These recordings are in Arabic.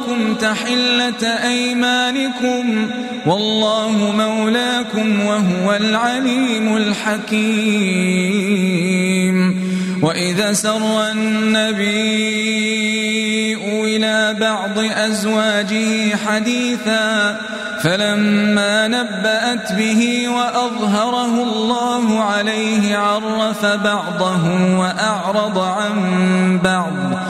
لكم تحلة أيمانكم والله مولاكم وهو العليم الحكيم. وإذا سر النبي إلى بعض أزواجه حديثا فلما نبأت به وأظهره الله عليه عرف بعضه وأعرض عن بعض.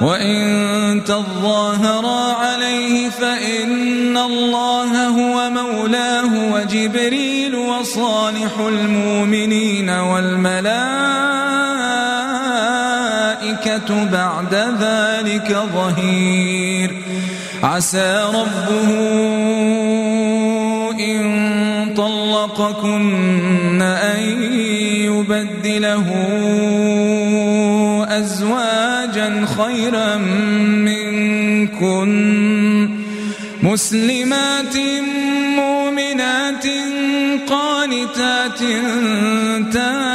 وإن تظاهرا عليه فإن الله هو مولاه وجبريل وصالح المؤمنين والملائكة بعد ذلك ظهير. عسى ربه إن طلقكن أن يبدله أزواجا خيرا منكن مسلمات مؤمنات قانتات تائبات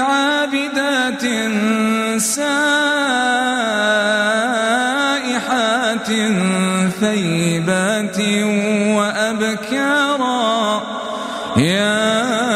عابدات سائحات ثيبات وأبكارا. يا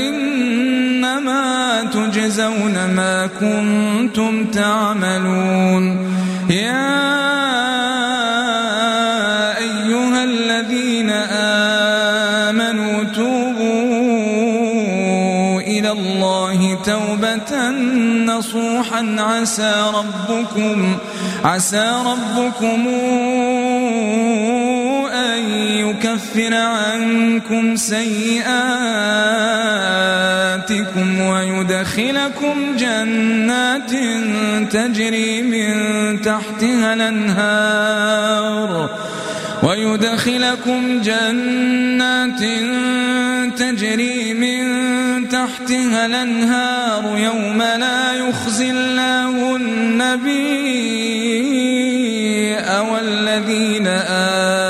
اليوم إنما تجزون ما كنتم تعملون. يا أيها الذين آمنوا توبوا إلى الله توبة نصوحا. عسى ربكم عسى ربكم أن يكفر عنكم سيئاتكم ويدخلكم جنات تجري من تحتها الأنهار ويدخلكم جنات تجري من تحتها الأنهار يوم لا يخزي الله النبي والذين آمنوا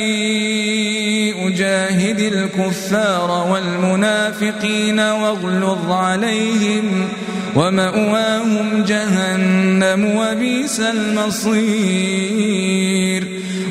أجاهد الكفار والمنافقين واغلظ عليهم ومأواهم جهنم وبئس المصير.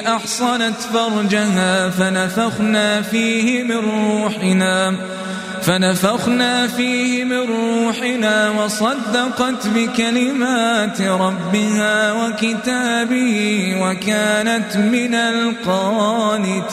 أحصنت فرجها فنفخنا فيه من روحنا فنفخنا فيه من روحنا وصدقت بكلمات ربها وكتابه وكانت من القانتين.